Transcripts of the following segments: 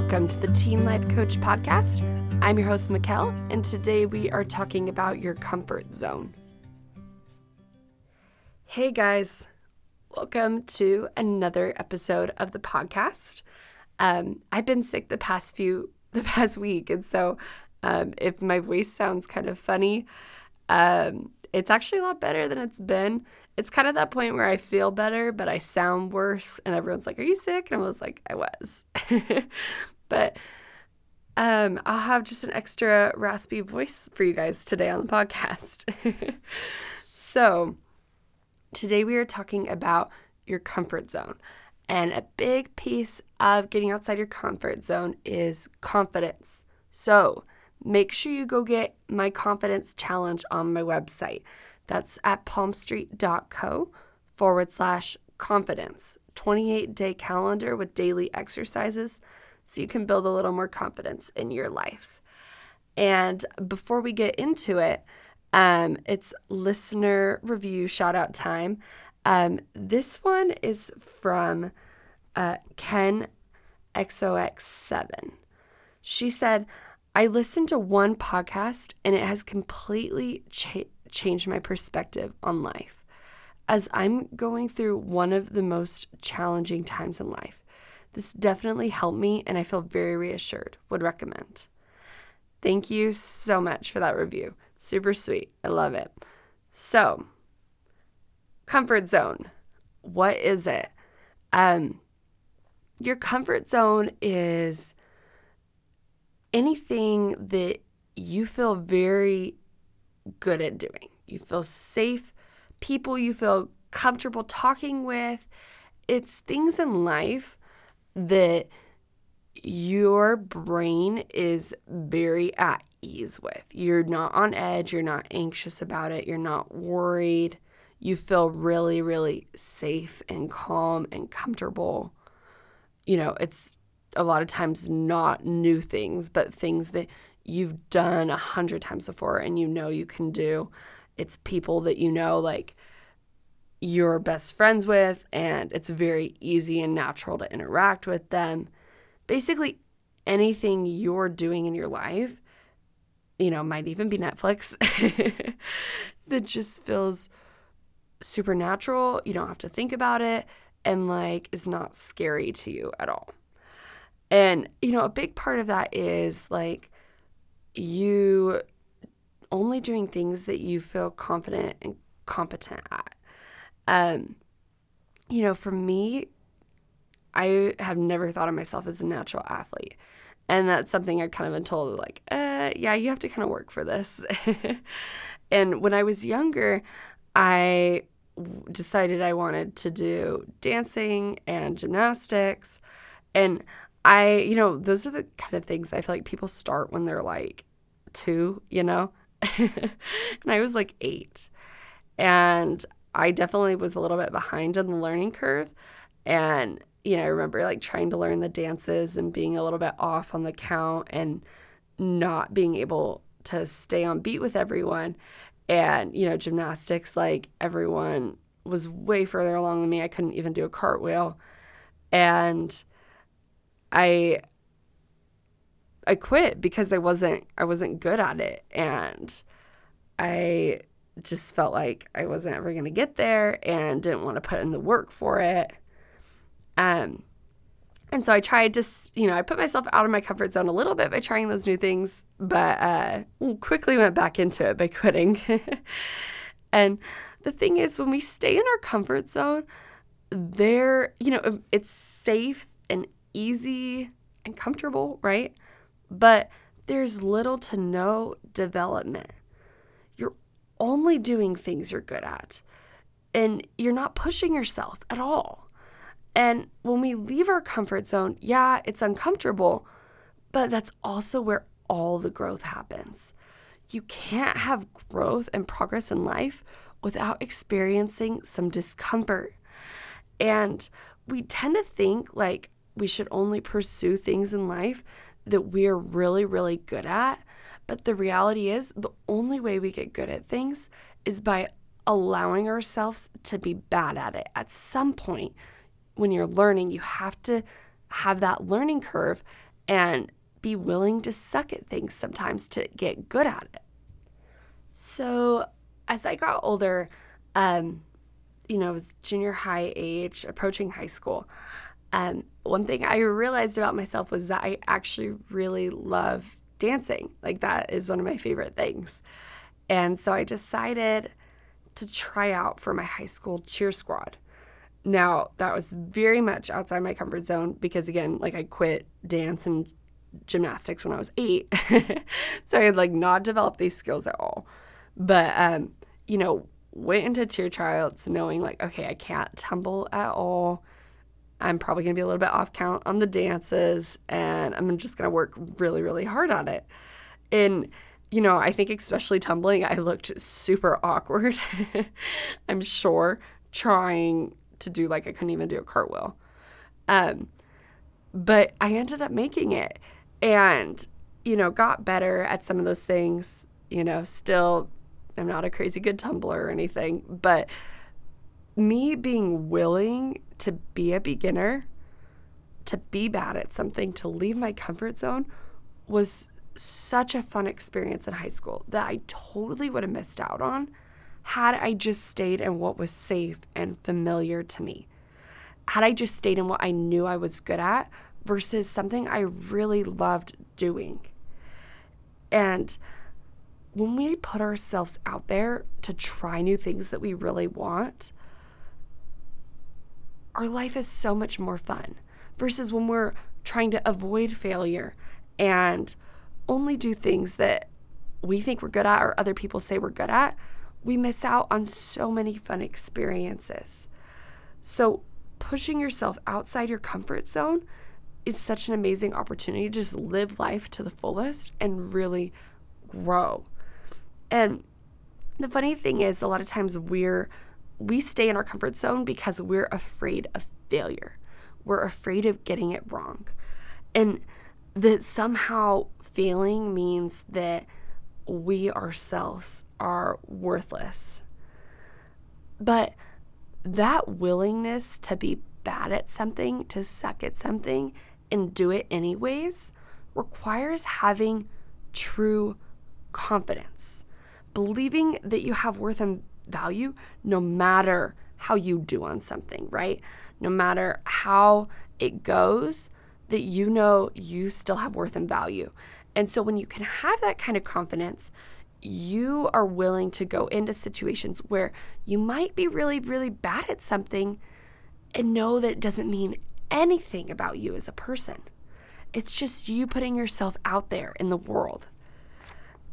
Welcome to the Teen Life Coach Podcast. I'm your host, Mikkel, and today we are talking about your comfort zone. Hey guys, welcome to another episode of the podcast. Um, I've been sick the past few, the past week, and so um, if my voice sounds kind of funny, um, it's actually a lot better than it's been it's kind of that point where I feel better, but I sound worse. And everyone's like, Are you sick? And I was like, I was. but um, I'll have just an extra raspy voice for you guys today on the podcast. so, today we are talking about your comfort zone. And a big piece of getting outside your comfort zone is confidence. So, make sure you go get my confidence challenge on my website. That's at palmstreet.co forward slash confidence. 28 day calendar with daily exercises so you can build a little more confidence in your life. And before we get into it, um, it's listener review shout out time. Um, this one is from uh, Ken XOX7. She said, I listened to one podcast and it has completely changed changed my perspective on life. As I'm going through one of the most challenging times in life, this definitely helped me and I feel very reassured. Would recommend. Thank you so much for that review. Super sweet. I love it. So, comfort zone. What is it? Um, your comfort zone is anything that you feel very good at doing. You feel safe, people you feel comfortable talking with. It's things in life that your brain is very at ease with. You're not on edge, you're not anxious about it, you're not worried. You feel really, really safe and calm and comfortable. You know, it's a lot of times not new things, but things that you've done a hundred times before and you know you can do. It's people that you know, like you're best friends with, and it's very easy and natural to interact with them. Basically, anything you're doing in your life, you know, might even be Netflix, that just feels supernatural. You don't have to think about it and like is not scary to you at all. And, you know, a big part of that is like you only doing things that you feel confident and competent at. Um, you know, for me, I have never thought of myself as a natural athlete. And that's something I've kind of been told, like, uh, yeah, you have to kind of work for this. and when I was younger, I decided I wanted to do dancing and gymnastics. And I, you know, those are the kind of things I feel like people start when they're like two, you know? and I was like eight. And I definitely was a little bit behind on the learning curve. And, you know, I remember like trying to learn the dances and being a little bit off on the count and not being able to stay on beat with everyone. And, you know, gymnastics, like everyone was way further along than me. I couldn't even do a cartwheel. And I I quit because I wasn't I wasn't good at it and I just felt like I wasn't ever going to get there and didn't want to put in the work for it. Um and so I tried to, you know, I put myself out of my comfort zone a little bit by trying those new things, but uh, quickly went back into it by quitting. and the thing is, when we stay in our comfort zone, there, you know, it's safe and easy and comfortable, right? but there's little to no development. You're only doing things you're good at, and you're not pushing yourself at all. And when we leave our comfort zone, yeah, it's uncomfortable, but that's also where all the growth happens. You can't have growth and progress in life without experiencing some discomfort. And we tend to think like we should only pursue things in life that we're really, really good at. But the reality is, the only way we get good at things is by allowing ourselves to be bad at it. At some point, when you're learning, you have to have that learning curve and be willing to suck at things sometimes to get good at it. So, as I got older, um, you know, I was junior high age, approaching high school. Um, one thing I realized about myself was that I actually really love dancing. Like, that is one of my favorite things. And so I decided to try out for my high school cheer squad. Now, that was very much outside my comfort zone because, again, like I quit dance and gymnastics when I was eight. so I had like not developed these skills at all. But, um, you know, went into cheer tryouts knowing like, okay, I can't tumble at all. I'm probably going to be a little bit off count on the dances and I'm just going to work really, really hard on it. And, you know, I think especially tumbling, I looked super awkward. I'm sure trying to do like I couldn't even do a cartwheel. Um, but I ended up making it and, you know, got better at some of those things. You know, still, I'm not a crazy good tumbler or anything, but me being willing to be a beginner, to be bad at something, to leave my comfort zone was such a fun experience in high school that I totally would have missed out on had I just stayed in what was safe and familiar to me. Had I just stayed in what I knew I was good at versus something I really loved doing. And when we put ourselves out there to try new things that we really want, our life is so much more fun versus when we're trying to avoid failure and only do things that we think we're good at or other people say we're good at, we miss out on so many fun experiences. So, pushing yourself outside your comfort zone is such an amazing opportunity to just live life to the fullest and really grow. And the funny thing is, a lot of times we're we stay in our comfort zone because we're afraid of failure. We're afraid of getting it wrong. And that somehow failing means that we ourselves are worthless. But that willingness to be bad at something, to suck at something, and do it anyways requires having true confidence, believing that you have worth and value no matter how you do on something, right? No matter how it goes, that you know you still have worth and value. And so when you can have that kind of confidence, you are willing to go into situations where you might be really, really bad at something and know that it doesn't mean anything about you as a person. It's just you putting yourself out there in the world.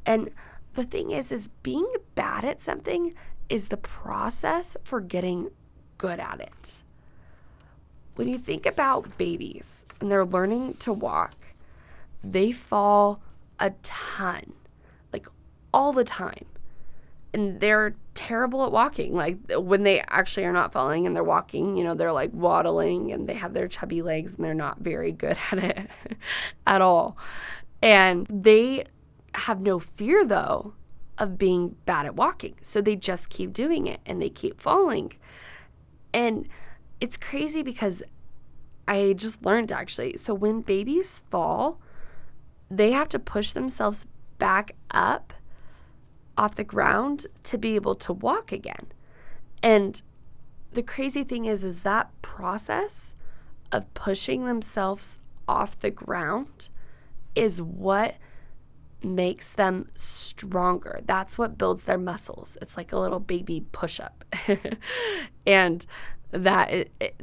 And the thing is is being bad at something is the process for getting good at it. When you think about babies and they're learning to walk, they fall a ton, like all the time. And they're terrible at walking. Like when they actually are not falling and they're walking, you know, they're like waddling and they have their chubby legs and they're not very good at it at all. And they have no fear though of being bad at walking. So they just keep doing it and they keep falling. And it's crazy because I just learned actually. So when babies fall, they have to push themselves back up off the ground to be able to walk again. And the crazy thing is is that process of pushing themselves off the ground is what makes them stronger. That's what builds their muscles. It's like a little baby push up. and that it, it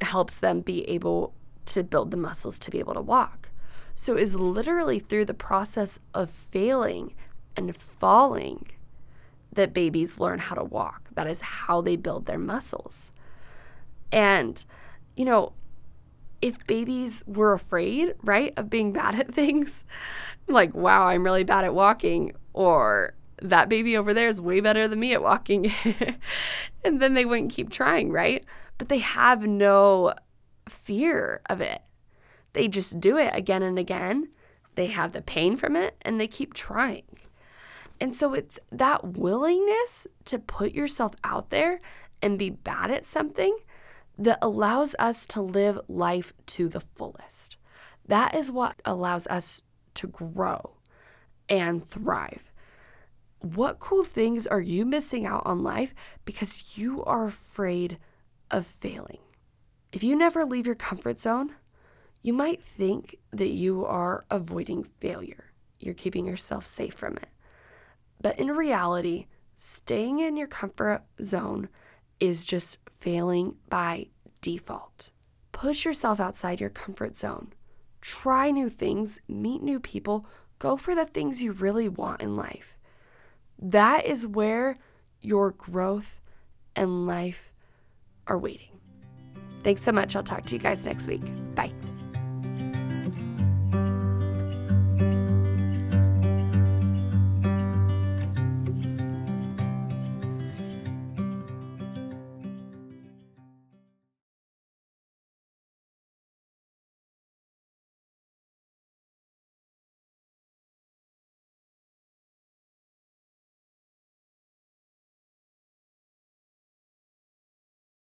helps them be able to build the muscles to be able to walk. So is literally through the process of failing and falling that babies learn how to walk. That is how they build their muscles. And, you know, if babies were afraid, right, of being bad at things, like, wow, I'm really bad at walking, or that baby over there is way better than me at walking, and then they wouldn't keep trying, right? But they have no fear of it. They just do it again and again. They have the pain from it and they keep trying. And so it's that willingness to put yourself out there and be bad at something that allows us to live life to the fullest. That is what allows us to grow and thrive. What cool things are you missing out on life because you are afraid of failing? If you never leave your comfort zone, you might think that you are avoiding failure. You're keeping yourself safe from it. But in reality, staying in your comfort zone is just failing by default. Push yourself outside your comfort zone. Try new things, meet new people, go for the things you really want in life. That is where your growth and life are waiting. Thanks so much. I'll talk to you guys next week. Bye.